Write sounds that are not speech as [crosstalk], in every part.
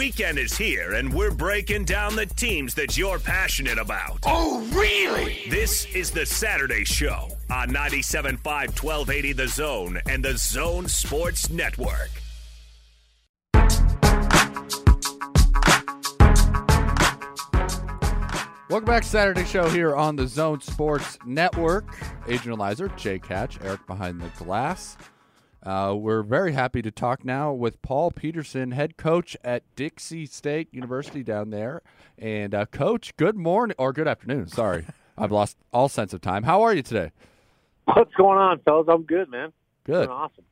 weekend is here, and we're breaking down the teams that you're passionate about. Oh, really? This is the Saturday Show on 97.5 1280 The Zone and the Zone Sports Network. Welcome back to Saturday Show here on the Zone Sports Network. Adrian Elizer, Jake Hatch, Eric behind the glass. Uh, we're very happy to talk now with Paul Peterson, head coach at Dixie State University down there. And uh, coach, good morning or good afternoon. Sorry, [laughs] I've lost all sense of time. How are you today? What's going on, fellas? I'm good, man. Good. Awesome.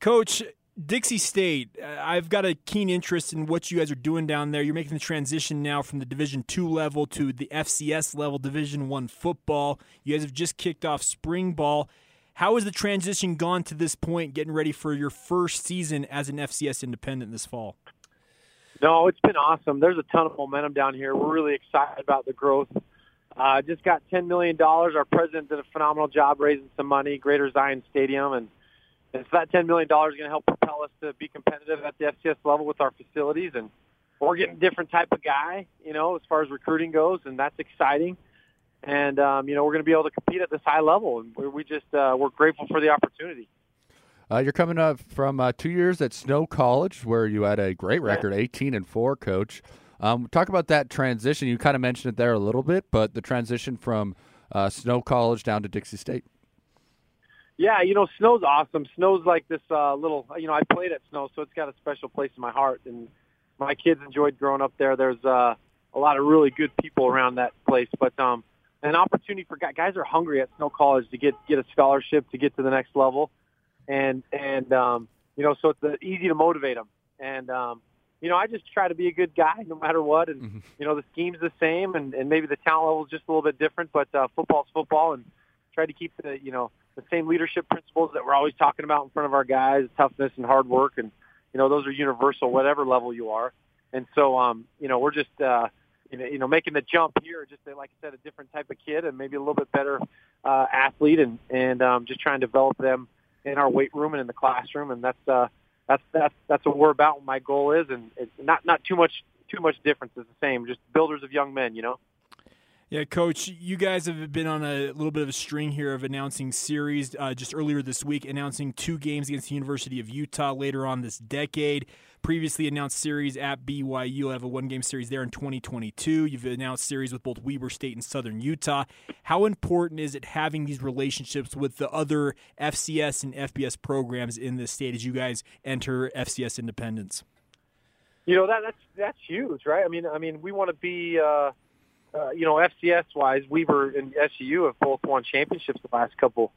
Coach, Dixie State, uh, I've got a keen interest in what you guys are doing down there. You're making the transition now from the Division two level to the FCS level, Division one football. You guys have just kicked off spring ball. How has the transition gone to this point, getting ready for your first season as an FCS independent this fall? No, it's been awesome. There's a ton of momentum down here. We're really excited about the growth. Uh, just got $10 million. Our president did a phenomenal job raising some money, Greater Zion Stadium, and and so that $10 million is going to help propel us to be competitive at the FCS level with our facilities. And we're getting a different type of guy, you know, as far as recruiting goes, and that's exciting. And, um, you know, we're going to be able to compete at this high level. And we we just, uh, we're grateful for the opportunity. Uh, you're coming up from uh, two years at Snow College, where you had a great record, 18 and four, coach. Um, talk about that transition. You kind of mentioned it there a little bit, but the transition from uh, Snow College down to Dixie State. Yeah, you know, Snow's awesome. Snow's like this uh, little, you know, I played at Snow, so it's got a special place in my heart. And my kids enjoyed growing up there. There's uh, a lot of really good people around that place, but um, an opportunity for guys. Guys are hungry at Snow College to get get a scholarship to get to the next level, and and um, you know, so it's easy to motivate them. And um, you know, I just try to be a good guy no matter what. And Mhm. you know, the scheme's the same, and, and maybe the talent level is just a little bit different, but uh, football's football, and try to keep the you know the same leadership principles that we're always talking about in front of our guys, toughness and hard work, and you know those are universal, whatever level you are. And so, um, you know, we're just uh, you know, you know making the jump here, just like I said, a different type of kid, and maybe a little bit better uh, athlete, and and um, just trying to develop them in our weight room and in the classroom, and that's uh, that's that's that's what we're about. What my goal is, and it's not not too much too much difference. It's the same, just builders of young men, you know. Yeah, Coach, you guys have been on a little bit of a string here of announcing series. Uh, just earlier this week, announcing two games against the University of Utah later on this decade. Previously announced series at BYU. You'll have a one game series there in 2022. You've announced series with both Weber State and Southern Utah. How important is it having these relationships with the other FCS and FBS programs in the state as you guys enter FCS independence? You know that that's that's huge, right? I mean, I mean, we want to be, uh, uh, you know, FCS wise, Weber and SU have both won championships the last couple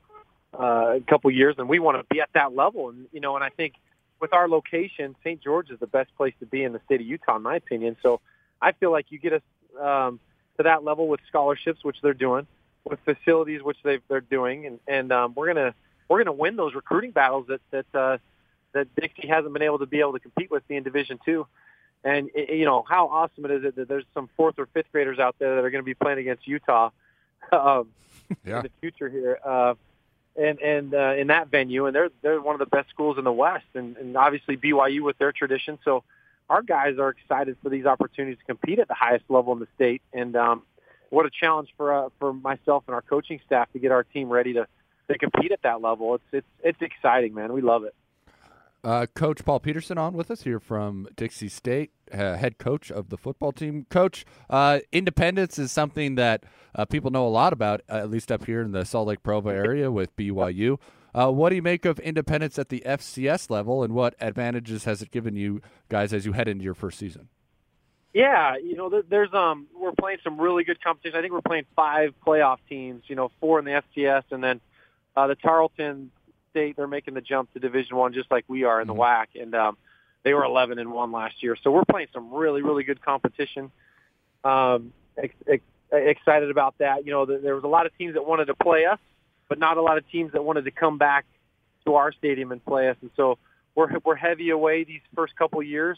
uh, couple years, and we want to be at that level. And you know, and I think with our location, St. George is the best place to be in the state of Utah, in my opinion. So I feel like you get us um, to that level with scholarships, which they're doing, with facilities, which they've, they're doing, and, and um, we're gonna we're gonna win those recruiting battles that that uh, that Dixie hasn't been able to be able to compete with in Division Two. And you know how awesome it is that there's some fourth or fifth graders out there that are going to be playing against Utah [laughs] um, Yeah. in the future here, uh, and and uh, in that venue, and they're they're one of the best schools in the West, and, and obviously BYU with their tradition. So our guys are excited for these opportunities to compete at the highest level in the state, and um, what a challenge for uh, for myself and our coaching staff to get our team ready to to compete at that level. It's it's it's exciting, man. We love it. Uh, coach Paul Peterson on with us here from Dixie State, uh, head coach of the football team. Coach, uh, independence is something that uh, people know a lot about, uh, at least up here in the Salt Lake Provo area with BYU. Uh, what do you make of independence at the FCS level, and what advantages has it given you guys as you head into your first season? Yeah, you know, there's um, we're playing some really good competition. I think we're playing five playoff teams. You know, four in the FCS, and then uh, the Tarleton State. They're making the jump to Division One, just like we are in the WAC, and um, they were 11 and one last year. So we're playing some really, really good competition. Um, ex- ex- excited about that. You know, th- there was a lot of teams that wanted to play us, but not a lot of teams that wanted to come back to our stadium and play us. And so we're we're heavy away these first couple years.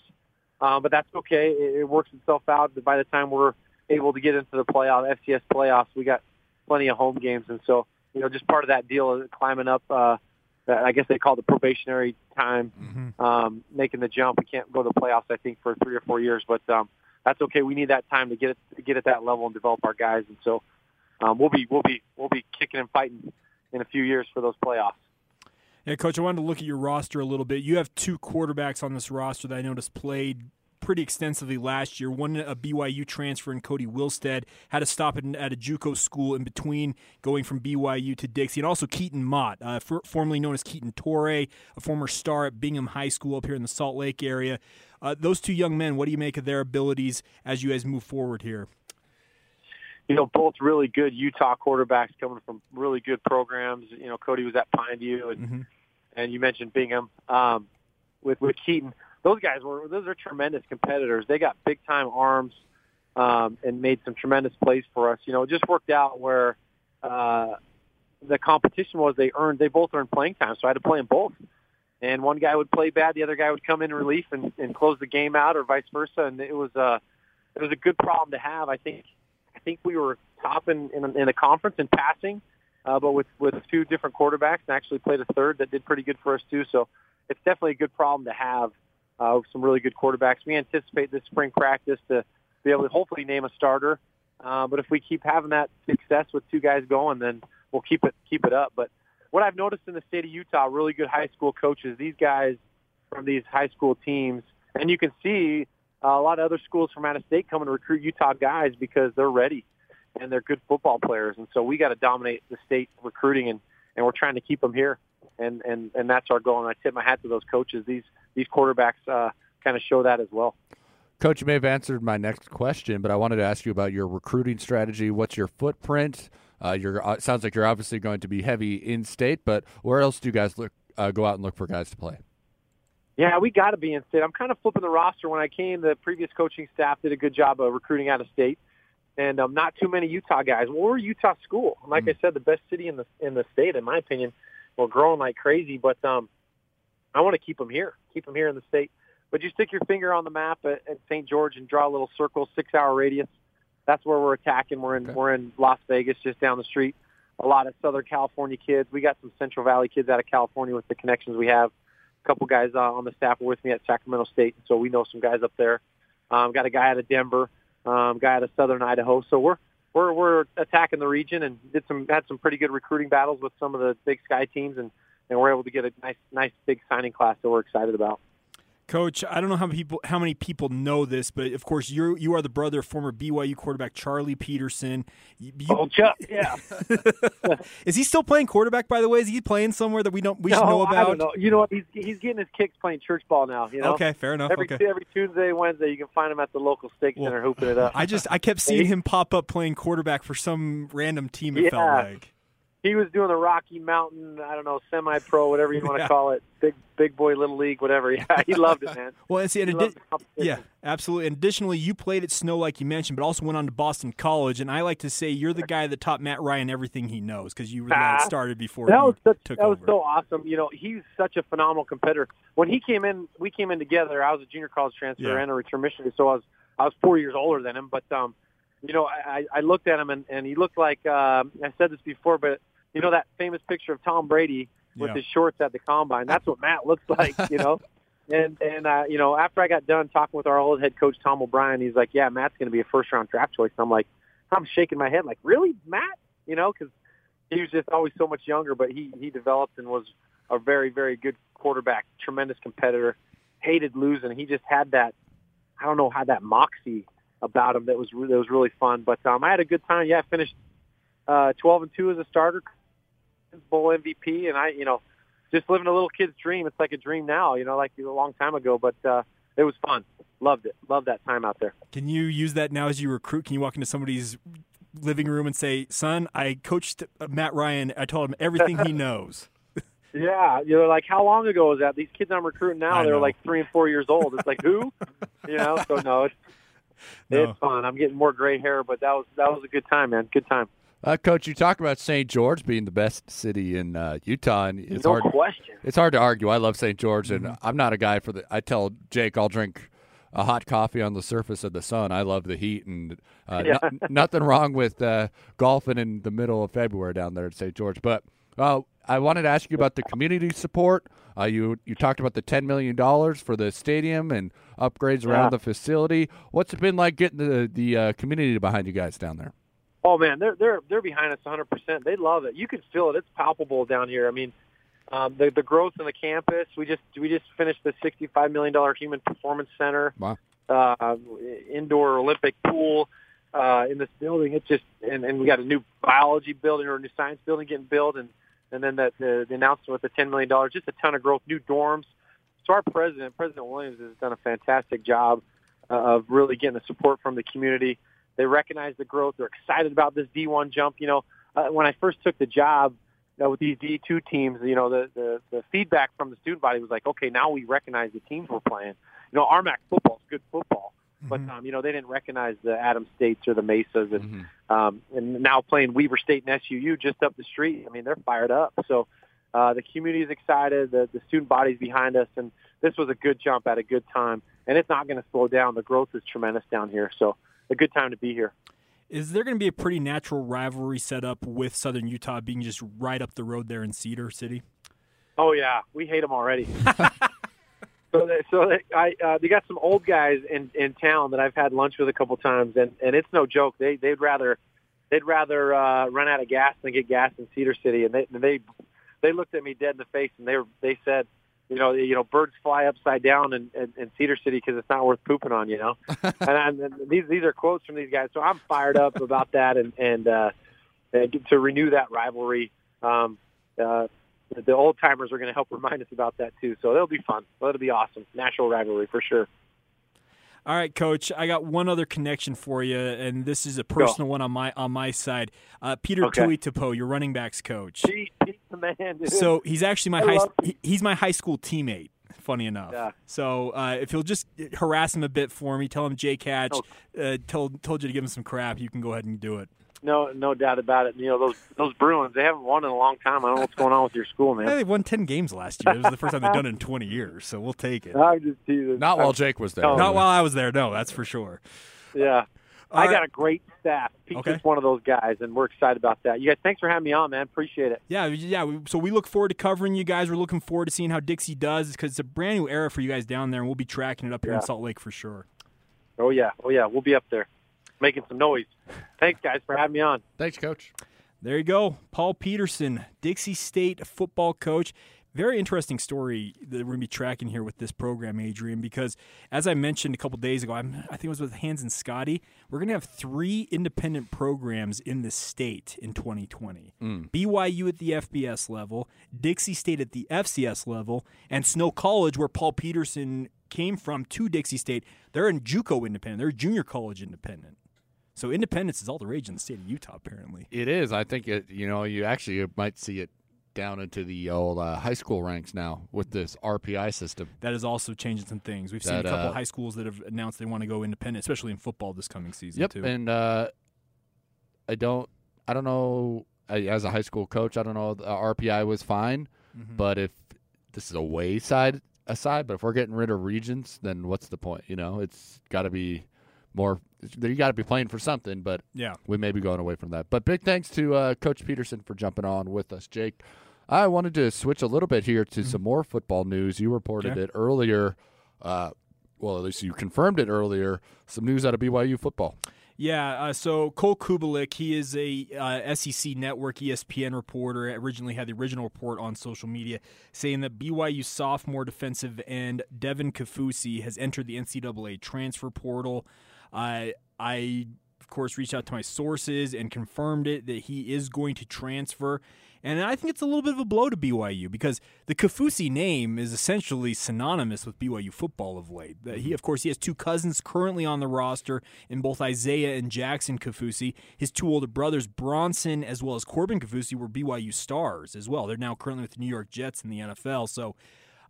Uh, but that's okay. It, it works itself out. By the time we're able to get into the playoff, FCS playoffs, we got plenty of home games, and so you know, just part of that deal is climbing up uh, I guess they call the probationary time, mm-hmm. um, making the jump. We can't go to the playoffs, I think, for three or four years, but um, that's okay. We need that time to get it to get at that level and develop our guys, and so um, we'll be we'll be we'll be kicking and fighting in a few years for those playoffs. Yeah, coach, I wanted to look at your roster a little bit. You have two quarterbacks on this roster that I noticed played pretty extensively last year. One a BYU transfer in Cody Wilstead had to stop at, at a JUCO school in between going from BYU to Dixie, and also Keaton Mott, uh, for, formerly known as Keaton Torre, a former star at Bingham High School up here in the Salt Lake area. Uh, those two young men, what do you make of their abilities as you guys move forward here? You know, both really good Utah quarterbacks coming from really good programs. You know, Cody was at Pineview, and mm-hmm. and you mentioned Bingham um, with with Keaton those guys were those are tremendous competitors. They got big time arms um, and made some tremendous plays for us. You know, it just worked out where uh, the competition was they earned they both earned playing time, so I had to play them both. And one guy would play bad, the other guy would come in relief and, and close the game out, or vice versa. And it was a uh, it was a good problem to have. I think I think we were top in in, in the conference in passing, uh, but with with two different quarterbacks, and actually played a third that did pretty good for us too. So it's definitely a good problem to have uh, some really good quarterbacks. We anticipate this spring practice to be able to hopefully name a starter. Uh, but if we keep having that success with two guys going, then we'll keep it keep it up. But what I've noticed in the state of Utah, really good high school coaches, these guys from these high school teams, and you can see uh, a lot of other schools from out of state coming to recruit Utah guys because they're ready and they're good football players. And so we got to dominate the state recruiting, and and we're trying to keep them here and and and that's our goal. And I tip my hat to those coaches. These these quarterbacks uh, kind of show that as well. Coach, you may have answered my next question, but I wanted to ask you about your recruiting strategy. What's your footprint? Uh, you're uh, sounds like you're obviously going to be heavy in state, but where else do you guys look uh, go out and look for guys to play? Yeah, we got to be in state. I'm kind of flipping the roster. When I came, the previous coaching staff did a good job of recruiting out of state, and um, not too many Utah guys. Well, we're Utah school. Like mm. I said, the best city in the in the state, in my opinion we're growing like crazy. But um, I want to keep them here, keep them here in the state. But you stick your finger on the map at, at St. George and draw a little circle, six-hour radius. That's where we're attacking. We're in okay. we're in Las Vegas, just down the street. A lot of Southern California kids. We got some Central Valley kids out of California with the connections we have. A couple guys uh, on the staff are with me at Sacramento State, so we know some guys up there. Um, got a guy out of Denver, um, guy out of Southern Idaho. So we're we're we're attacking the region and did some had some pretty good recruiting battles with some of the Big Sky teams and and we're able to get a nice nice big signing class that we're excited about. Coach, I don't know how many people how many people know this, but of course you you are the brother of former BYU quarterback Charlie Peterson. You, oh, Chuck, yeah. [laughs] is he still playing quarterback? By the way, is he playing somewhere that we don't we no, should know about? I don't know. You know what? He's he's getting his kicks playing church ball now. You know. Okay, fair enough. Every okay. every Tuesday, Wednesday, you can find him at the local stake well, center hooping it up. I just I kept seeing him pop up playing quarterback for some random team. It yeah. felt like he was doing the Rocky Mountain, I don't know, semi-pro, whatever you want yeah. to call it, big big boy, little league, whatever. [laughs] Yeah, he loved it, man. well, and see, and adi- yeah, absolutely. And additionally, you played at Snow, like you mentioned, but also went on to Boston College. And I like to say you're the guy that taught Matt Ryan everything he knows because you were that started before. That was such, that over. was so awesome. You know, he's such a phenomenal competitor. When he came in, we came in together. I was a junior college transfer yeah. and a return missionary, so I was I was four years older than him. But um, you know, I, I looked at him and, and he looked like uh, I said this before, but you know that famous picture of Tom Brady with yeah. his shorts at the combine. That's what Matt looks [laughs] like, you know. and and uh, you know, after I got done talking with our old head coach Tom O'Brien, he's like, "Yeah, Matt's going to be a first round draft choice." And I'm like, I'm shaking my head, like, "Really, Matt?" You know, because he was just always so much younger, but he he developed and was a very very good quarterback, tremendous competitor, hated losing. He just had that, I don't know, had that moxie about him that was that was really fun. But um, I had a good time. Yeah, I finished uh, 12 and two as a starter, Bowl MVP, and I, you know, just living a little kid's dream. It's like a dream now, you know, like a long time ago, but uh, it was fun. Loved it. Loved that time out there. Can you use that now as you recruit? Can you walk into somebody's living room and say, "Son, I coached Matt Ryan. I told him everything he [laughs] knows." Yeah, you know, like how long ago was that? These kids I'm recruiting now, they're like three and four years old. It's like who, you know? So no, it's [laughs] no. it's fun. I'm getting more gray hair, but that was that was a good time, man. Good time. Uh, Coach, you talk about St. George being the best city in uh, Utah, and it's no hard. Question. It's hard to argue. I love St. George, and mm-hmm. I'm not a guy for the. I tell Jake I'll drink a hot coffee on the surface of the sun. I love the heat, and uh, yeah. no, nothing wrong with uh, golfing in the middle of February down there at St. George. But uh, I wanted to ask you about the community support. Uh, you you talked about the ten million dollars for the stadium and upgrades around Yeah. the facility. What's it been like getting the the uh, community behind you guys down there? Oh man, they're they're they're behind us 100. percent They love it. You can feel it. It's palpable down here. I mean, um, the the growth in the campus. We just we just finished the 65 million dollar human performance center. Wow. Uh, indoor Olympic pool uh, in this building. It's just and, and we got a new biology building or a new science building getting built, and and then that the, the announcement with the 10 million dollars. Just a ton of growth, new dorms. So our president, President Williams, has done a fantastic job uh, of really getting the support from the community. They recognize the growth. They're excited about this D1 jump. You know, uh, when I first took the job uh, with these D2 teams, you know, the, the the feedback from the student body was like, okay, now we recognize the teams we're playing. You know, RMAC football is good football, but um, you know they didn't recognize the Adam States or the Mesas, and um, and now playing Weber State and SUU just up the street. I mean, they're fired up. So uh, the community is excited. The, the student body's behind us, and this was a good jump at a good time. And it's not going to slow down. The growth is tremendous down here. So a good time to be here. Is there going to be a pretty natural rivalry set up with Southern Utah being just right up the road there in Cedar City? Oh yeah, we hate them already. [laughs] so they, so they, I uh, they got some old guys in in town that I've had lunch with a couple times, and and it's no joke. They they'd rather they'd rather uh, run out of gas than get gas in Cedar City, and they they they looked at me dead in the face, and they were, they said. You know, you know, birds fly upside down in, in, in Cedar City because it's not worth pooping on. You know, [laughs] and, and these these are quotes from these guys. So I'm fired up about that, and and, uh, and to renew that rivalry. Um, uh, the- old timers are going to help remind us about that too. So it'll be fun. It'll be awesome. National rivalry for sure. All right, Coach. I got one other connection for you, and this is a personal one on my on my side. Uh, Peter Okay. Your running backs coach. The [laughs] man. Dude. So he's actually my I high love he- he's my high school teammate. Funny enough. Yeah. So uh, if you'll just harass him a bit for me, tell him Jake Hatch uh, told told you to give him some crap. You can go ahead and do it. no, no doubt about it. You know those those Bruins. They haven't won in a long time. I don't know what's going on with your school, Yeah, man. they won ten games last year. It was the first time they've done it in twenty years, so we'll take it. [laughs] I'm just teasing. Not while Jake was there. No. Not while I was there, no, that's for sure. Yeah. All I right. got a great staff. Pete's Okay. one of those guys, and we're excited about that. You guys, thanks for having me on, man. Appreciate it. Yeah, yeah. So we look forward to covering you guys. We're looking forward to seeing how Dixie does because it's a brand new era for you guys down there, and we'll be tracking it up here in Salt Lake for sure. Oh yeah, oh yeah. We'll be up there, making some noise. Thanks, guys, for having me on. Thanks, Coach. There you go. Paul Peterson, Dixie State football coach. Very interesting story that we're going to be tracking here with this program, Adrian, because as I mentioned a couple days ago, I'm, I think it was with Hans and Scotty, we're going to have three independent programs in the state in 2020 mm. BYU at the FBS level, Dixie State at the FCS level, and Snow College, where Paul Peterson came from to Dixie State. They're in Juco independent, they're junior college independent. So independence is all the rage in the state of Utah, apparently. It is. I think it. You know, you actually might see it down into the old uh, high school ranks now with this RPI system. that is also changing some things. We've seen a couple uh, high schools that have announced they want to go independent, especially in football this coming season Yep. too. And uh, I don't. I don't know. I, as a high school coach, I don't know. The RPI was fine, Mhm. but if this is a way side aside, but if we're getting rid of regions, then what's the point? You know, it's got to be more. You got to be playing for something, but yeah, we may be going away from that. But big thanks to uh, Coach Peterson for jumping on with us, Jake. I wanted to switch a little bit here to some more football news. You reported Okay. it earlier. Uh, well, at least you confirmed it earlier. Some news out of BYU football. yeah. Uh, so Cole Cubelic, he is a uh, SEC Network ESPN reporter. Originally had the original report on social media saying that BYU sophomore defensive end Devin Kaufusi has entered the NCAA transfer portal. I I of course reached out to my sources and confirmed it that he is going to transfer. And I think it's a little bit of a blow to BYU because the Kaufusi name is essentially synonymous with BYU football of late. He, of course, he has two cousins currently on the roster in both Isaiah and Jackson Kaufusi. His two older brothers, Bronson as well as Corbin Kaufusi, were BYU stars as well. They're now currently with the New York Jets in the NFL. So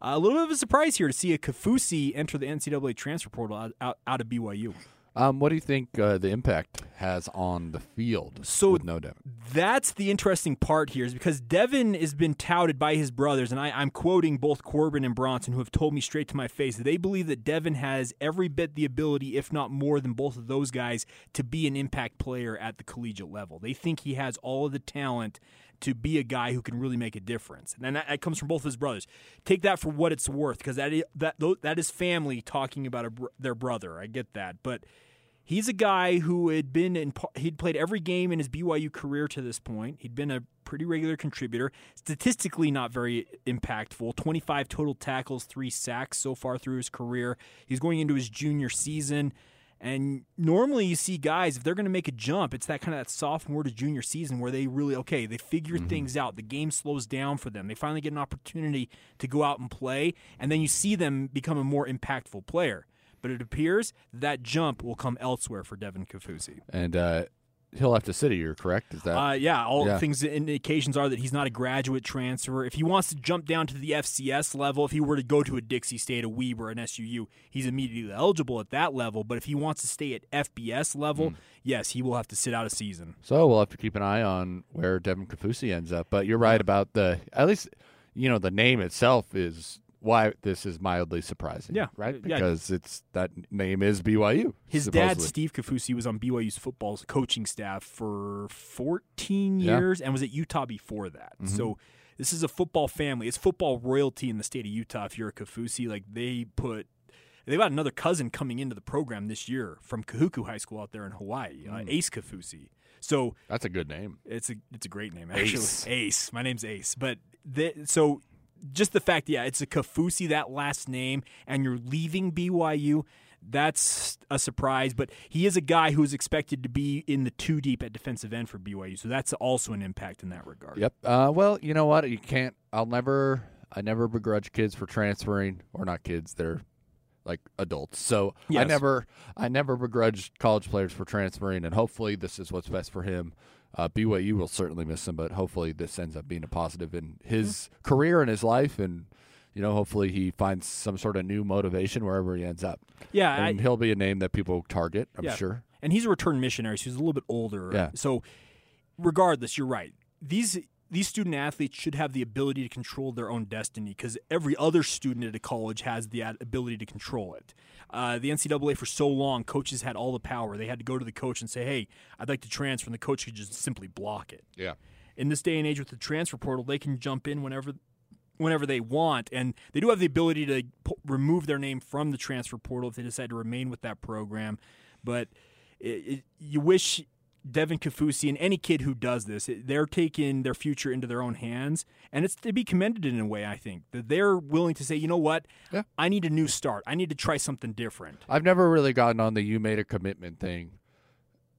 uh, a little bit of a surprise here to see a Kaufusi enter the NCAA transfer portal out, out, out of BYU. Um, what do you think uh, the impact has on the field? So- with no doubt. That's the interesting part here, is because Devin has been touted by his brothers, and I, I'm quoting both Corbin and Bronson, who have told me straight to my face that they believe that Devin has every bit the ability, if not more than both of those guys, to be an impact player at the collegiate level. They think he has all of the talent to be a guy who can really make a difference. And that, that comes from both his brothers. Take that for what it's worth, because that is, that that is family talking about a, their brother. I get that, but he's a guy who had been in he'd played every game in his BYU career to this point. He'd been a pretty regular contributor, statistically not very impactful. 25 total tackles, 3 sacks so far through his career. He's going into his junior season. And normally you see guys if they're going to make a jump, it's that kind of that sophomore to junior season where they really okay, they figure mm-hmm. things out. The game slows down for them. They finally get an opportunity to go out and play, and then you see them become a more impactful player but it appears that jump will come elsewhere for Devin Kaufusi. And uh, he'll have to sit year, correct? Is that? Uh, yeah, all yeah. things indications are that he's not a graduate transfer. If he wants to jump down to the FCS level, if he were to go to a Dixie State, a Weber, an SUU, he's immediately eligible at that level. But if he wants to stay at FBS level, mm. yes, he will have to sit out a season. So we'll have to keep an eye on where Devin Kaufusi ends up. But you're right about the at least you know the name itself is why this is mildly surprising. Yeah, right. Because yeah. it's that name is BYU. His supposedly. dad, Steve Kaufusi, was on BYU's football coaching staff for 14 years yeah. and was at Utah before that. Mm-hmm. So this is a football family. It's football royalty in the state of Utah. If you're a Kaufusi, like they put. They've got another cousin coming into the program this year from Kahuku High School out there in Hawaii, uh, mm. uh, Ace Kaufusi. So that's a good name. It's a it's a great name actually. Ace. Ace. My name's Ace. But the, so just the fact, yeah, it's a Kaufusi that last name, and you're leaving BYU. That's a surprise, but he is a guy who's expected to be in the two deep at defensive end for BYU, so that's also an impact in that regard. Yep. Uh, well, you know what? You can't. I'll never. I never begrudge kids for transferring, or not kids. They're like adults. So yes. I never. I never begrudge college players for transferring, and hopefully this is what's best for him. Uh, BYU will certainly miss him, but hopefully this ends up being a positive in his mm-hmm. career and his life, and you know, hopefully he finds some sort of new motivation wherever he ends up. Yeah, and I, he'll be a name that people target. I'm yeah. sure. And he's a return missionary, so he's a little bit older. Yeah. So, regardless, you're right. These these student athletes should have the ability to control their own destiny because every other student at a college has the ability to control it. Uh, the NCAA for so long, coaches had all the power. They had to go to the coach and say, "Hey, I'd like to transfer," and the coach could just simply block it. Yeah. In this day and age with the transfer portal, they can jump in whenever whenever they want, and they do have the ability to remove their name from the transfer portal if they decide to remain with that program. But it, it, you wish Devin Kaufusi and any kid who does this, they're taking their future into their own hands, and it's to be commended in a way. I think that they're willing to say, you know what, yeah. I need a new start. I need to try something different. I've never really gotten on the "you made a commitment" thing.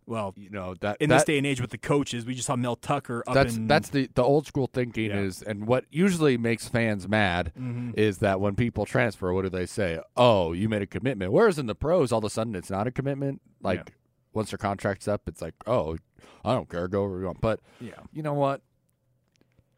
Well, you know that in that, this day and age with the coaches, we just saw Mel Tucker. that's in, that's the the old school thinking yeah. is, and what usually makes fans mad mm-hmm. is that when people transfer, what do they say? Oh, you made a commitment. Whereas in the pros, all of a sudden it's not a commitment. Like yeah. Once their contract's up, it's like, oh, I don't care, go where you want. But yeah, you know what?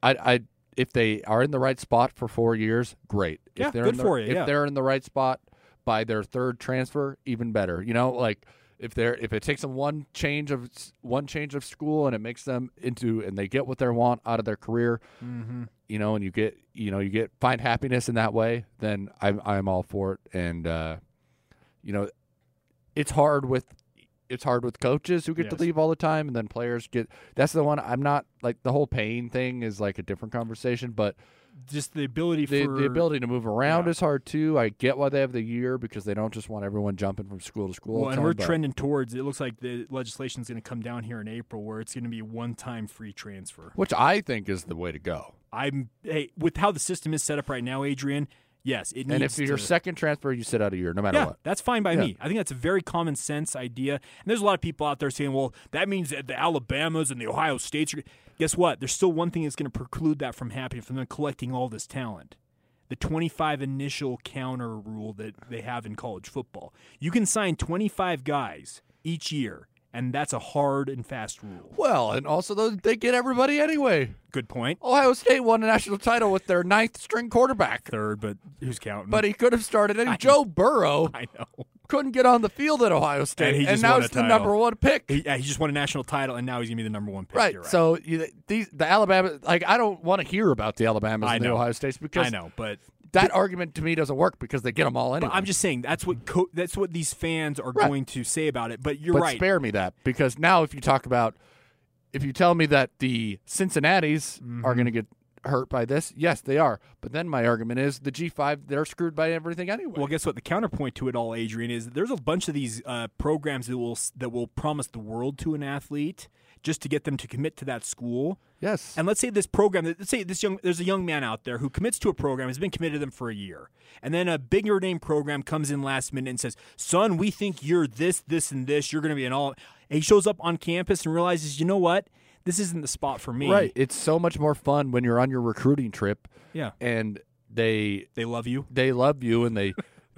I I if they are in the right spot for four years, great. Yeah, if they're good in the, for you. If yeah. they're in the right spot by their third transfer, even better. You know, like if they're if it takes them one change of one change of school and it makes them into and they get what they want out of their career, mm-hmm. you know, and you get you know you get find happiness in that way, then I'm I'm all for it. And uh, you know, it's hard with it's hard with coaches who get yes. to leave all the time, and then players get. That's the one I'm not like. The whole pain thing is like a different conversation, but just the ability the, for the ability to move around yeah. is hard too. I get why they have the year because they don't just want everyone jumping from school to school. Well, and time, we're trending towards. It looks like the legislation is going to come down here in April, where it's going to be one-time free transfer, which I think is the way to go. I'm hey with how the system is set up right now, Adrian. Yes, it needs And if to, your second transfer, you sit out a year, no matter yeah, what. That's fine by yeah. me. I think that's a very common sense idea. And there's a lot of people out there saying, well, that means that the Alabamas and the Ohio States are. Guess what? There's still one thing that's going to preclude that from happening, from them collecting all this talent. The 25 initial counter rule that they have in college football. You can sign 25 guys each year and that's a hard and fast rule. Well, and also they get everybody anyway. Good point. Ohio State won a national title with their ninth string quarterback. Third, but who's counting? But he could have started [laughs] any. Joe Burrow. I know. Couldn't get on the field at Ohio State, and, and now he's the number one pick. He, yeah, he just won a national title, and now he's gonna be the number one pick. Right. right. So you, these the Alabama, like I don't want to hear about the Alabamas I and the Ohio States because I know, but that argument to me doesn't work because they get them all anyway. But I'm just saying that's what co- that's what these fans are right. going to say about it. But you're but right. Spare me that because now if you talk about if you tell me that the Cincinnati's Mm-hmm. are going to get hurt by this, yes, they are. But then my argument is the G5 they're screwed by everything anyway. Well, guess what? The counterpoint to it all, Adrian, is there's a bunch of these uh, programs that will that will promise the world to an athlete just to get them to commit to that school. yes. And let's say this program, let's say this young, there's a young man out there who commits to a program, has been committed to them for a year, and then a bigger name program comes in last minute and says, "Son, we think you're this, this, and this. You're going to be an all." And he shows up on campus and realizes, you know what? This isn't the spot for me. right. It's so much more fun when you're on your recruiting trip Yeah. and they They love you. they love you and they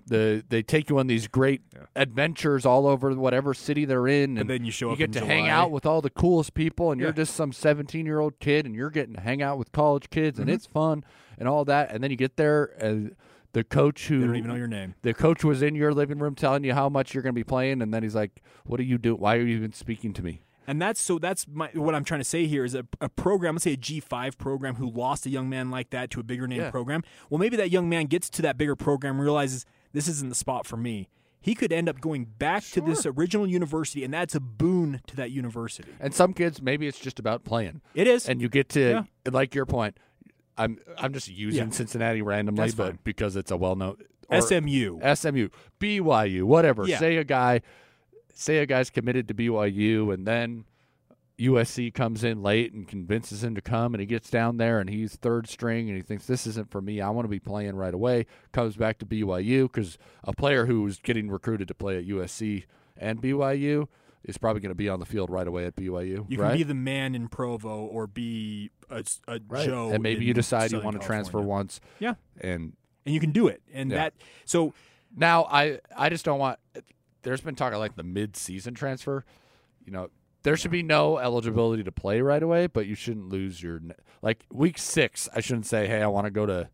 the they take you on these great adventures all over whatever city they're in and then you show you up get in to hang out with all the coolest people and you're just some 17 year old kid and you're getting to hang out with college kids Mm-hmm. and it's fun and all that and then you get there and the coach who They don't even know your name. the coach was in your living room telling you how much you're going to be playing and then he's like what are you doing why are you even speaking to me And that's so that's my what I'm trying to say here is a, a program, let's say a G5 program who lost a young man like that to a bigger name Yeah. program. Well, maybe that young man gets to that bigger program and realizes this isn't the spot for me. He could end up going back to this original university, and that's a boon to that university. and some kids maybe it's just about playing It is. and you get to Yeah. like your point i'm i'm just using Yeah. cincinnati randomly That's but fine. because it's a well-known SMU. smu byu whatever Yeah. say a guy say a guy's committed to byu and then usc comes in late and convinces him to come and he gets down there and he's third string and he thinks this isn't for me i want to be playing right away comes back to byu because a player who's getting recruited to play at usc and byu is probably going to be on the field right away at byu You right can be the man in Provo or be a, a Joe. and maybe you decide you want to transfer once Yeah, and and you can do it. And Yeah. that so now i i just don't want there's been talk of like the mid-season transfer you know there should be no eligibility to play right away but you shouldn't lose your like week six i shouldn't say hey i want to go to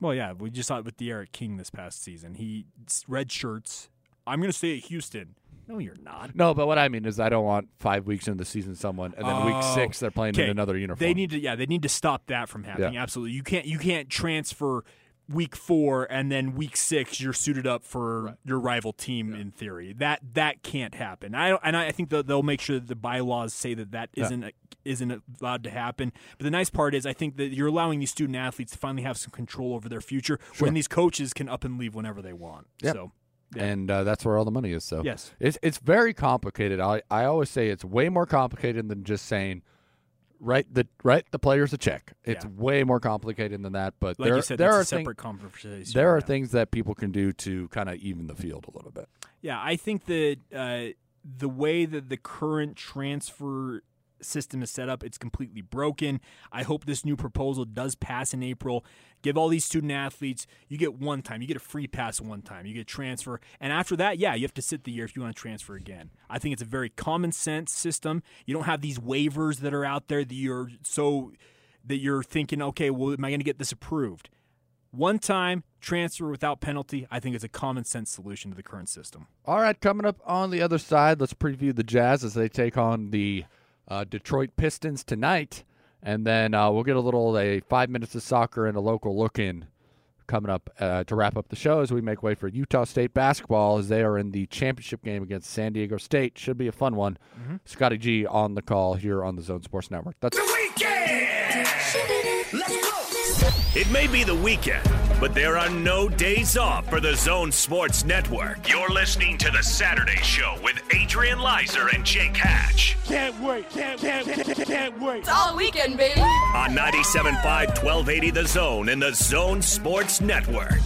Well, yeah, we just saw it with D'Eriq King this past season. He red shirts. I'm going to stay at Houston. No, you're not. no but what i mean is i don't want five weeks into the season someone and then week oh, six they're playing in another uniform They need to, yeah, they need to stop that from happening. Yeah. Absolutely, you can't, you can't transfer week four and then week six you're suited up for your rival team. In theory, that that can't happen. I and I think they'll make sure that the bylaws say that that isn't isn't allowed to happen. But the nice part is, I think that you're allowing these student athletes to finally have some control over their future, when these coaches can up and leave whenever they want. Yep. So and uh, that's where all the money is so Yes. it's it's very complicated i i always say it's way more complicated than just saying write the write the players a check it's Yeah. way more complicated than that but like there, said, there are a things separate conversation. there are Yeah. things that people can do to kind of even the field a little bit. Yeah, I think that uh, the way that the current transfer system is set up, it's completely broken. I hope this new proposal does pass in April. Give all these student athletes, you get one time, you get a free pass one time, you get transfer, and after that, yeah, you have to sit the year if you want to transfer again. I think it's a very common sense system. You don't have these waivers that are out there that you're so that you're thinking, okay, well, am I going to get this approved? One time transfer without penalty, I think is a common sense solution to the current system. All right, coming up on the other side, let's preview the Jazz as they take on the uh, Detroit Pistons tonight, and then uh, we'll get a little a five minutes of soccer and a local look in coming up uh, to wrap up the show as we make way for Utah State basketball as they are in the championship game against San Diego State. Should be a fun one. Scotty G on the call here on the Zone Sports Network. That's It may be the weekend, but there are no days off for the Zone Sports Network. You're listening to the Saturday Show with Adrian Lizer and Jake Hatch Can't wait, can't, can't, can't, can't wait. It's all weekend, baby. on 97.5 1280 The Zone and the Zone Sports Network.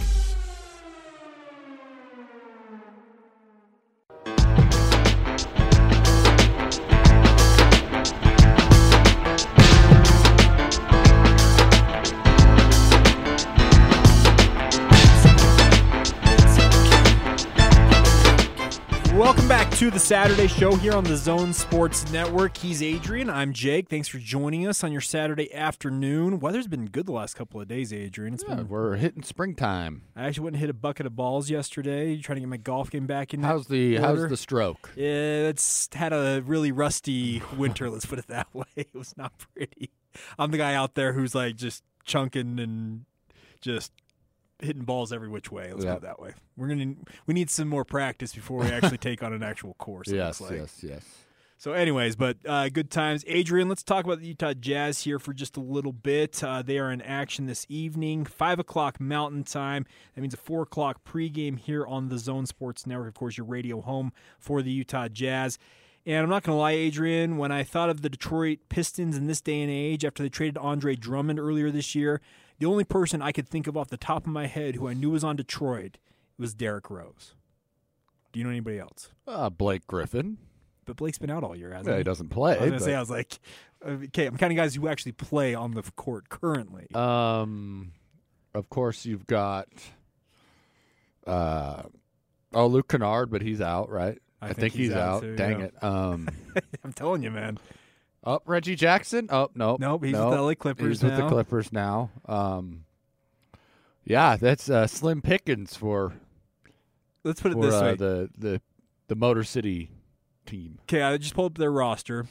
Welcome back to the Saturday show here on the Zone Sports Network. He's Adrian. I'm Jake. Thanks for joining us on your Saturday afternoon. Weather's been good the last couple of days, Adrian. It's Yeah, been. we're hitting springtime. I actually went and hit a bucket of balls yesterday, trying to get my golf game back in. How's the how's the stroke? Yeah, it's had a really rusty winter. let's put it that [laughs] way. It was not pretty. I'm the guy out there who's like just chunking and just hitting balls every which way. Let's Yeah. put it that way. We're gonna we need some more practice before we actually take on an actual course. Yes, like. yes, yes. So, anyways, but uh, good times. Adrian, let's talk about the Utah Jazz here for just a little bit. Uh, they are in action this evening, 5 o'clock Mountain Time. That means a 4 o'clock pregame here on the Zone Sports Network. Of course, your radio home for the Utah Jazz. And I'm not going to lie, Adrian, when I thought of the Detroit Pistons in this day and age after they traded Andre Drummond earlier this year, the only person I could think of off the top of my head who I knew was on Detroit was Derrick Rose. Do you know anybody else? Uh, Blake Griffin. But Blake's been out all year, hasn't Yeah, he? he doesn't play. I was gonna but- say, I was like, okay, I'm counting guys who actually play on the court currently. Um, of course, you've got uh, oh Luke Kennard, but he's out, right? I think he's he's, out, out. too, Dang yeah. it. Um, [laughs] I'm telling you, man. Oh Reggie Jackson. Oh no, Nope, he's no. with the LA Clippers He's with the Clippers now. Um, yeah, that's uh, slim pickings for Let's put it for this uh, way. the the the Motor City team. Okay, I just pulled up their roster.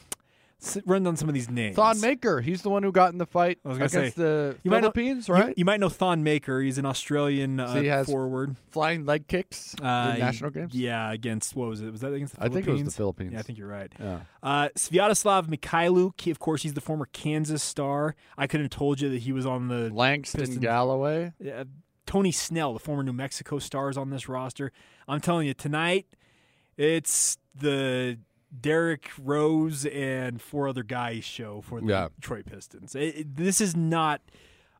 S- Run down some of these names. Thon Maker, he's the one who got in the fight I was gonna against say, the you might know- Philippines, You- right? You, might know Thon Maker. He's an Australian uh, So he has forward. Flying leg kicks Uh, in national games. Yeah, against what was it? Was that against the Philippines? I think it was the Philippines? Philippines. Yeah, I think you're right. Yeah. Uh, Sviatoslav Mikhailuk, he, of course, he's the former Kansas star. I couldn't have told you that he was on the Langston Pistons. Galloway. uh, Tony Snell, the former New Mexico stars on this roster. I'm telling you, tonight it's the Derrick Rose and four other guys show for the Yeah. Detroit Pistons. It- it- this is not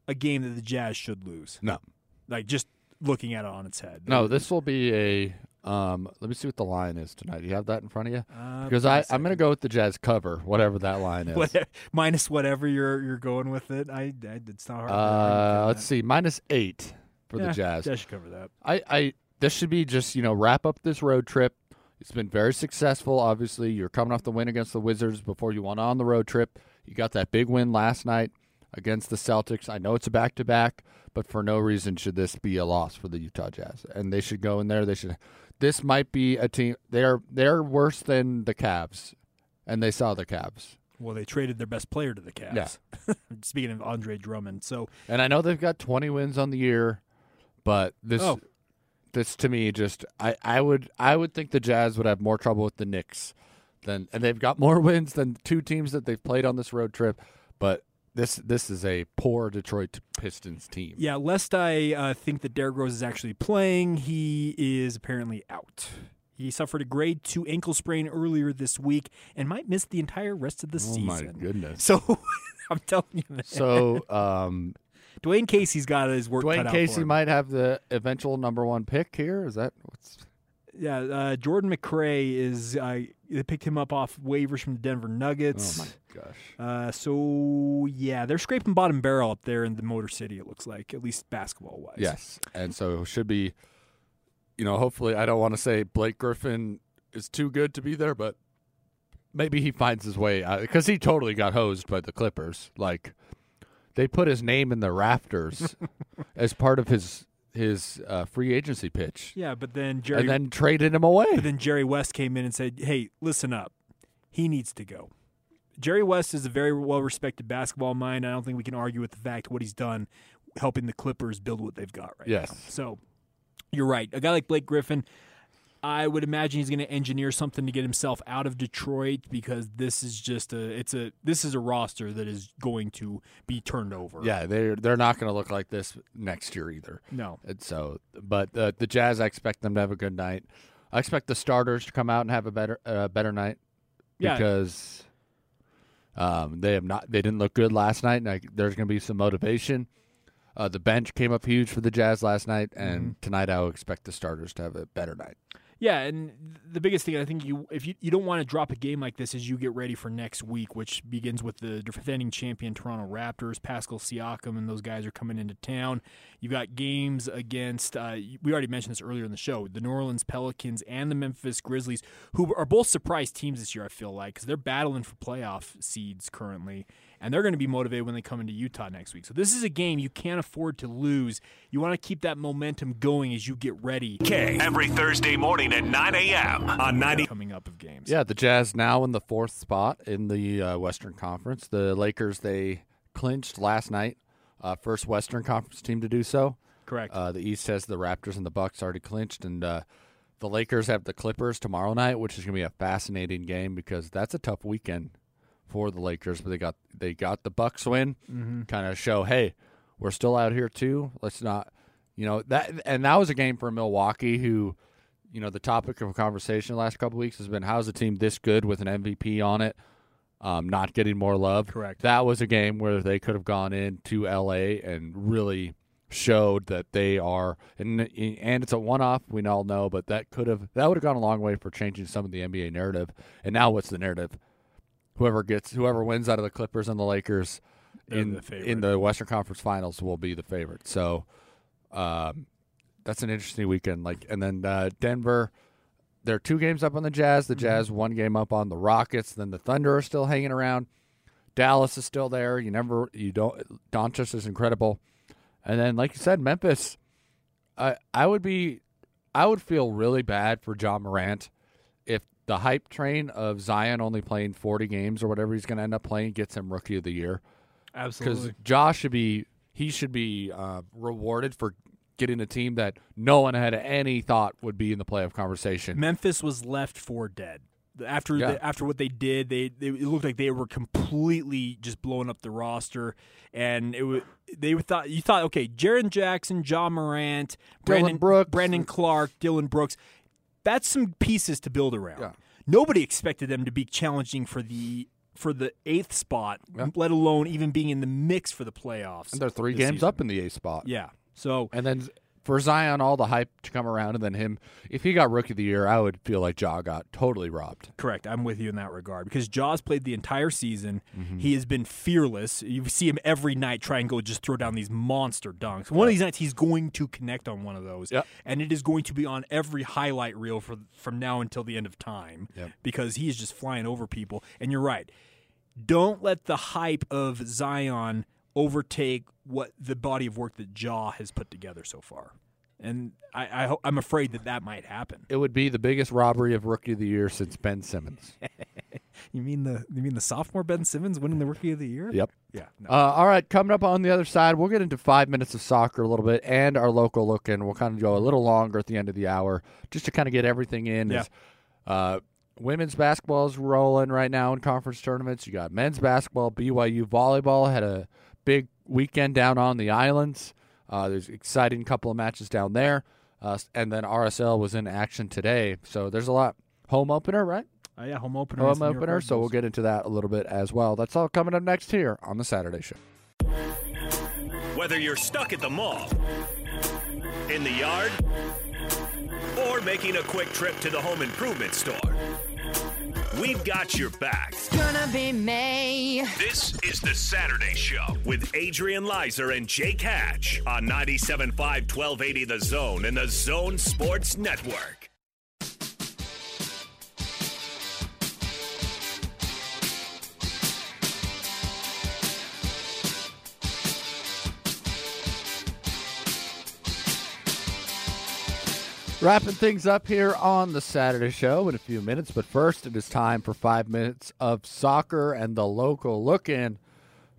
a game that the Jazz should lose. No. Like just looking at it on its head. No, this will be a. Um, let me see what the line is tonight. Do you have that in front of you? Uh, Because I, I'm going to go with the Jazz cover, whatever that line is. [laughs] Minus whatever you're you're going with it. I, I it's not hard. Uh, let's see, minus eight for yeah, the Jazz. Jazz should cover that. I, I this should be just you know wrap up this road trip. It's been very successful. Obviously, you're coming off the win against the Wizards before you went on the road trip. You got that big win last night against the Celtics. I know it's a back to back, but for no reason should this be a loss for the Utah Jazz. And they should go in there. They should. This might be a team. They're they're worse than the Cavs, and they saw the Cavs. Well, they traded their best player to the Cavs. Yeah. [laughs] Speaking of Andre Drummond, so And I know they've got 20 wins on the year, but this Oh. This to me just I, I would I would think the Jazz would have more trouble with the Knicks than and they've got more [laughs] wins than two teams that they've played on this road trip, but this this is a poor Detroit Pistons team. Yeah, lest I uh, think that Derrick Rose is actually playing, he is apparently out. He suffered a grade two ankle sprain earlier this week and might miss the entire rest of the Oh season. my goodness. So [laughs] I'm telling you, man, So um Dwane Casey's got his work cut Dwane out for Casey might have the eventual number one pick here. Is that what's Yeah, uh, Jordan McRae is. Uh, they picked him up off waivers from the Denver Nuggets. oh my gosh. Uh, so yeah, they're scraping bottom barrel up there in the Motor City. It looks like, at least basketball wise. Yes, and so should be, you know, hopefully I don't want to say Blake Griffin is too good to be there, but maybe he finds his way out because he totally got hosed by the Clippers. Like they put his name in the rafters [laughs] as part of his his uh, free agency pitch, Yeah, but then Jerry, and then traded him away. but then Jerry West came in and said, "Hey, listen up. He needs to go." Jerry West is a very well respected basketball mind. I don't think we can argue with the fact what he's done, helping the Clippers build what they've got right Yes. now. So you're right. A guy like Blake Griffin, I would imagine he's going to engineer something to get himself out of Detroit because this is just a it's a this is a roster that is going to be turned over. yeah, they're they're not going to look like this next year either. No. And so, but uh, the Jazz, I expect them to have a good night. I expect the starters to come out and have a better uh, better night Yeah. because um, they have not they didn't look good last night, and I, there's going to be some motivation. Uh, the bench came up huge for the Jazz last night, and Mm-hmm. tonight I will expect the starters to have a better night. Yeah, and the biggest thing I think you if you, you don't want to drop a game like this as you get ready for next week, which begins with the defending champion Toronto Raptors. Pascal Siakam and those guys are coming into town. You've got games against uh, we already mentioned this earlier in the show, the New Orleans Pelicans and the Memphis Grizzlies, who are both surprise teams this year. I feel like because they're battling for playoff seeds currently, and they're going to be motivated when they come into Utah next week. So this is a game you can't afford to lose. You want to keep that momentum going as you get ready K every Thursday morning at 9 a.m. on 90. coming up of games. Yeah, the Jazz now in the fourth spot in the uh, Western Conference. The Lakers they clinched last night, uh, first Western Conference team to do so. Correct. Uh, the East has the Raptors and the Bucks already clinched, and uh, the Lakers have the Clippers tomorrow night, which is going to be a fascinating game because that's a tough weekend for the Lakers. But they got they got the Bucks win, Mm-hmm. kind of show, hey, we're still out here too. Let's not, you know that. And that was a game for Milwaukee, who, you know, the topic of conversation the last couple weeks has been how's a team this good with an MVP on it, um, not getting more love. Correct. That was a game where they could have gone into LA and really showed that they are and and it's a one off we all know but that could have that would have gone a long way for changing some of the NBA narrative and now what's the narrative whoever gets whoever wins out of the Clippers and the Lakers in the in the Western Conference Finals will be the favorite. So um that's an interesting weekend. Like and then uh, Denver they're two games up on the Jazz. The Jazz one game up on the Rockets. Then the Thunder are still hanging around. Dallas is still there. You never you don't Doncic is incredible. And then, like you said, Memphis. I I would be, I would feel really bad for Ja Morant if the hype train of Zion only playing forty games or whatever he's going to end up playing gets him Rookie of the Year. Absolutely. Because Josh should be, he should be uh, rewarded for getting a team that no one had any thought would be in the playoff conversation. Memphis was left for dead. After Yeah. the, after what they did, they, they it looked like they were completely just blowing up the roster, and it was they thought you thought okay, Jaren Jackson, Ja Morant, Brandon Brooks. Brandon Clarke, Dillon Brooks, that's some pieces to build around. Yeah. Nobody expected them to be challenging for the for the eighth spot, Yeah. let alone even being in the mix for the playoffs. And they're three games season. up in the eighth spot. Yeah. So And then for Zion, all the hype to come around, and then him, if he got Rookie of the Year, I would feel like Ja got totally robbed. Correct. I'm with you in that regard because Ja's played the entire season. Mm-hmm. He has been fearless. You see him every night try and go just throw down these monster dunks. One of these nights he's going to connect on one of those, Yep. and it is going to be on every highlight reel for from now until the end of time Yep. because he is just flying over people. And you're right. Don't let the hype of Zion overtake what the body of work that Ja has put together so far. And I, I ho- I'm afraid that that might happen. It would be the biggest robbery of Rookie of the Year since Ben Simmons. [laughs] You mean the you mean the sophomore Ben Simmons winning the Rookie of the Year? Yep. Yeah. No. Uh, all right, coming up on the other side, we'll get into five minutes of soccer a little bit and our local look and We'll kind of go a little longer at the end of the hour just to kind of get everything in. Yeah. As, uh, women's basketball is rolling right now in conference tournaments. You got men's basketball, BYU volleyball had a big weekend down on the islands. Uh, there's exciting couple of matches down there, uh, and then RSL was in action today. So there's a lot. Home opener, right? Uh, yeah, home opener. Home against the New York opener. So we'll get into that a little bit as well. That's all coming up next here on the Saturday Show. Whether you're stuck at the mall, in the yard, or making a quick trip to the home improvement store, we've got your back. It's gonna be me. This is the Saturday Show with Adrian Lizer and Jake Hatch on 97.5 1280 The Zone and the Zone Sports Network. Wrapping things up here on the Saturday show in a few minutes, but first it is time for five minutes of soccer and the local look in.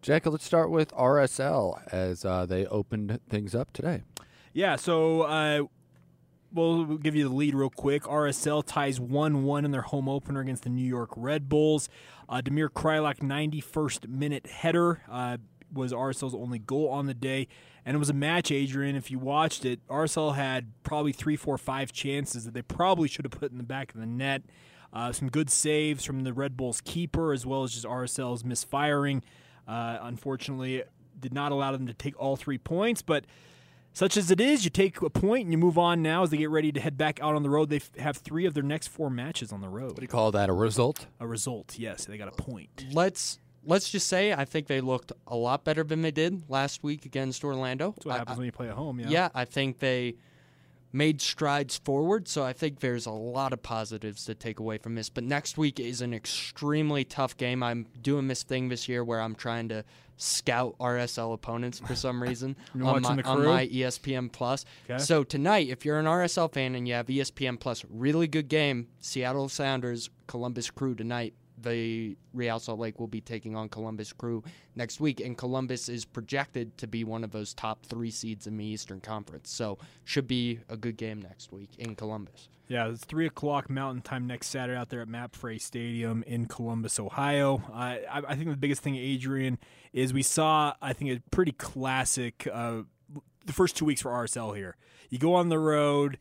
Jacob, let's start with RSL as uh, they opened things up today. Yeah, so uh, we'll we'll give you the lead real quick. RSL ties 1 1 in their home opener against the New York Red Bulls. Uh, Damir Kreilach, 91st minute header, uh, was RSL's only goal on the day. And it was a match, Adrian. If you watched it, RSL had probably three, four, five chances that they probably should have put in the back of the net. Uh, some good saves from the Red Bulls keeper, as well as just RSL's misfiring. Uh, unfortunately, did not allow them to take all three points, but such as it is, you take a point and you move on now as they get ready to head back out on the road. They f- have three of their next four matches on the road. What do you call that? A result? A result, yes, they got a point. let's let's just say I think they looked a lot better than they did last week against Orlando. That's what I- happens I- when you play at home. Yeah. yeah, I think they made strides forward, so I think there's a lot of positives to take away from this. But next week is an extremely tough game. I'm doing this thing this year where I'm trying to scout RSL opponents for some reason [laughs] on, my, on my ESPN Plus. Okay. So tonight, if you're an RSL fan and you have ESPN Plus, really good game. Seattle Sounders, Columbus Crew tonight. The Real Salt Lake will be taking on Columbus Crew next week, and Columbus is projected to be one of those top three seeds in the Eastern Conference. So should be a good game next week in Columbus. Yeah, it's three o'clock Mountain Time next Saturday out there at MAPFRE Stadium in Columbus, Ohio. Uh, I, I think the biggest thing, Adrian, is we saw I think a pretty classic uh, the first two weeks for RSL here. You go on the road,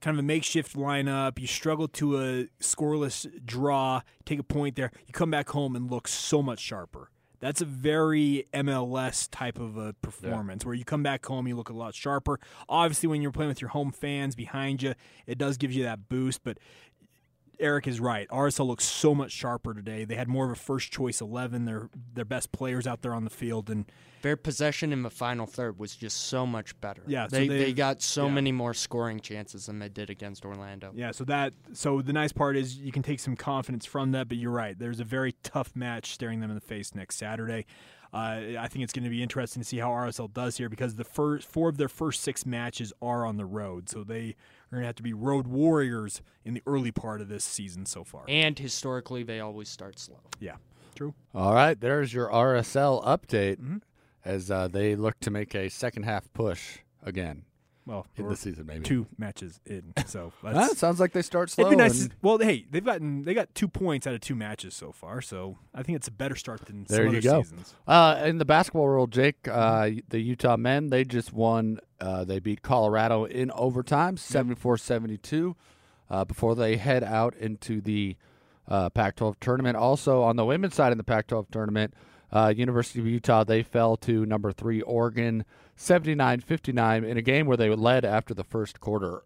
kind of a makeshift lineup. You struggle to a scoreless draw, take a point there. You come back home and look so much sharper. That's a very MLS type of a performance where you come back home, you look a lot sharper. Obviously, when you're playing with your home fans behind you, it does give you that boost. But Eric is right. RSL looks so much sharper today. They had more of a first choice eleven. Their their best players out there on the field, and Their possession in the final third was just so much better. Yeah, so they, they- got so yeah. many more scoring chances than they did against Orlando. yeah. So that so the nice part is you can take some confidence from that. But you're right. There's a very tough match staring them in the face next Saturday. Uh, I think it's going to be interesting to see how RSL does here because the first four of their first six matches are on the road, so they are going to have to be road warriors in the early part of this season so far. And historically, they always start slow. yeah, true. All right, there's your RSL update Mm-hmm. as uh, they look to make a second half push again Well, in the season, maybe. two matches in, so [laughs] that sounds like they start slow. It'd be nice. and- Well, hey, they've gotten they got two points out of two matches so far, so I think it's a better start than There some you other go. seasons. Uh, in the basketball world, Jake, uh, the Utah men, they just won. Uh, they beat Colorado in overtime, 74 72, uh, before they head out into the uh, Pac 12 tournament. Also, on the women's side in the Pac 12 tournament, uh, University of Utah, they fell to number three, Oregon, 79 59, in a game where they led after the first quarter.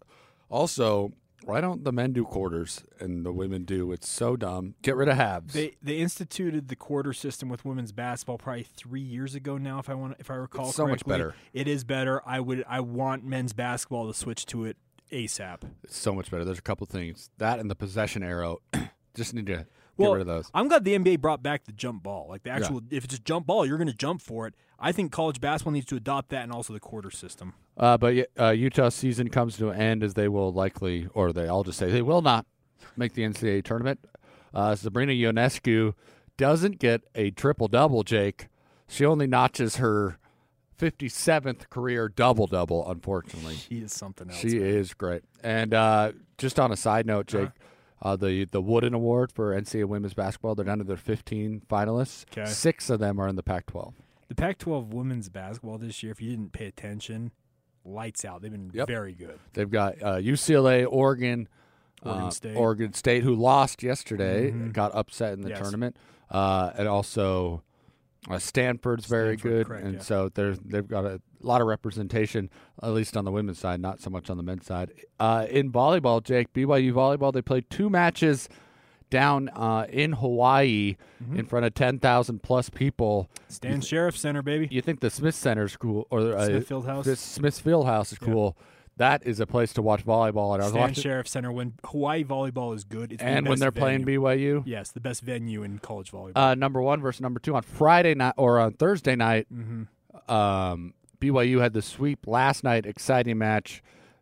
Also, why don't the men do quarters and the women do? It's so dumb. Get rid of halves. They they instituted the quarter system with women's basketball probably three years ago now, if I want if I recall It's so much better. It is better. I would I want men's basketball to switch to it ASAP. It's so much better. There's a couple things. That and the possession arrow. [clears throat] just need to get Well, rid of those. I'm glad the NBA brought back the jump ball. Like the actual, if it's a jump ball, you're going to jump for it. I think college basketball needs to adopt that and also the quarter system. Uh, but uh, Utah's season comes to an end as they will likely, or they all just say they will not make the NCAA tournament. Uh, Sabrina Ionescu doesn't get a triple double. Jake, she only notches her 57th career double double. Unfortunately, She is something else. She man. is great. And uh, just on a side note, Jake, uh, the the Wooden Award for NCAA women's basketball, they're down to their 15 finalists. 'Kay. Six of them are in the Pac-12. The Pac-12 women's basketball this year, if you didn't pay attention, lights out. They've been Yep. very good. They've got uh, UCLA, Oregon, Oregon uh, State. Oregon State, who lost yesterday, Mhm. got upset in the Yes. tournament, uh, and also uh, Stanford's very good, correct, and yeah. so there's they've got a lot of representation, at least on the women's side, not so much on the men's side. Uh, in volleyball, Jake, BYU volleyball, they played two matches down uh, in Hawaii Mm-hmm. in front of ten thousand plus people. Stan Sheriff Center, baby. You think the Smith Center's cool, or uh, Smith Fieldhouse. the Smith Fieldhouse is Yeah. cool. That is a place to watch volleyball. And I was Stan watching, Sheriff Center. When Hawaii volleyball is good, it's the and when they're venue. playing BYU, Yes, the best venue in college volleyball. uh, number one versus number two on Friday night or on Thursday night. mm-hmm. Um, BYU had the sweep last night. Exciting match.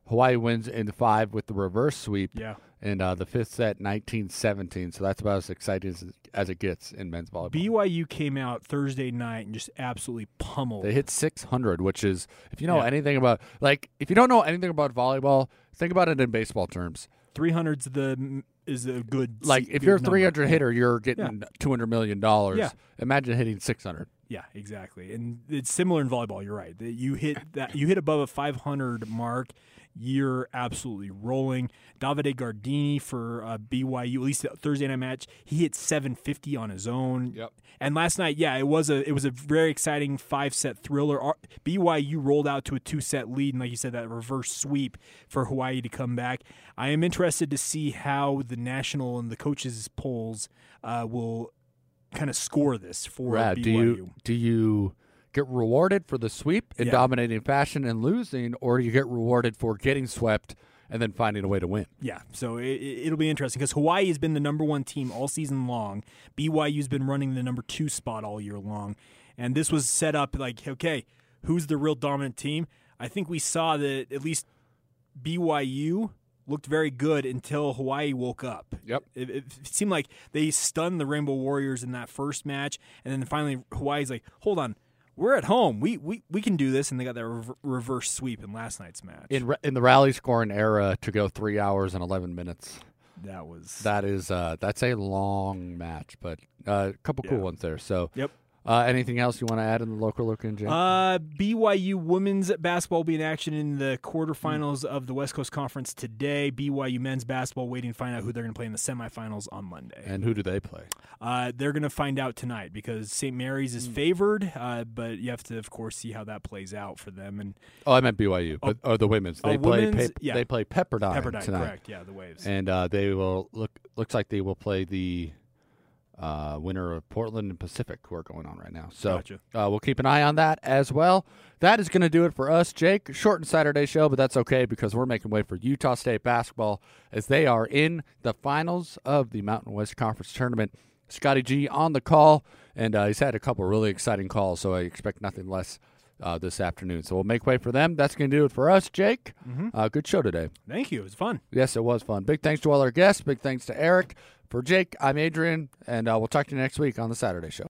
Hawaii wins in five with the reverse sweep. Yeah. And uh, the fifth set, 19-17. So that's about as exciting as, as it gets in men's volleyball. BYU came out Thursday night and just absolutely pummeled. They hit 600, which is, if you know Yeah. anything about, like, if you don't know anything about volleyball, think about it in baseball terms. 300's the is a good Like, if good you're a number. 300 hitter, you're getting $200 million. Yeah. Imagine hitting 600. Yeah, exactly. And it's similar in volleyball. You're right. That You hit that you hit above a 500 mark, you're absolutely rolling. Davide Gardini for uh, BYU, at least the Thursday night match, he hit 750 on his own. Yep. And last night, yeah, it was a it was a very exciting five set thriller. Our- BYU rolled out to a two set lead, and like you said, that reverse sweep for Hawaii to come back. I am interested to see how the national and the coaches polls uh, will kind of score this for Rad, BYU. do you do you get rewarded for the sweep in Yeah. dominating fashion and losing, or do you get rewarded for getting swept and then finding a way to win? Yeah, so it, it'll be interesting because Hawaii has been the number one team all season long. BYU's been running the number two spot all year long, and this was set up like, okay, who's the real dominant team? I think we saw that at least BYU looked very good until Hawaii woke up. Yep. It, it seemed like they stunned the Rainbow Warriors in that first match, and then finally Hawaii's like, "Hold on, we're at home. We we, we can do this," and they got that rever- reverse sweep in last night's match. In in the rally scoring era, to go three hours and eleven minutes. that was That is uh, that's a long match, but uh, a couple cool ones there. So, Yep. Uh, anything else you want to add in the local look in, Jay? Uh, BYU women's basketball will be in action in the quarterfinals of the West Coast Conference today. BYU men's basketball waiting to find out who they're going to play in the semifinals on Monday. and who do they play? Uh, they're going to find out tonight because St. Mary's is favored, uh, but you have to, of course, see how that plays out for them. And Oh, I meant BYU, but oh, the women's. They Oh, play. women's, Pep- yeah. They play Pepperdine, Pepperdine, tonight, correct? Yeah, the Waves. and uh, they will look. Looks like they will play the uh, winner of Portland and Pacific, who are going on right now. So Gotcha. uh, we'll keep an eye on that as well. That is going to do it for us, Jake. Shortened Saturday show, but that's okay because we're making way for Utah State basketball as they are in the finals of the Mountain West Conference tournament. Scotty G on the call, and uh, he's had a couple really exciting calls, so I expect nothing less uh, this afternoon. So we'll make way for them. That's going to do it for us, Jake. Uh, good show today. Thank you. It was fun. Yes, it was fun. Big thanks to all our guests. Big thanks to Eric. For Jake, I'm Adrian, and uh, we'll talk to you next week on the Saturday Show.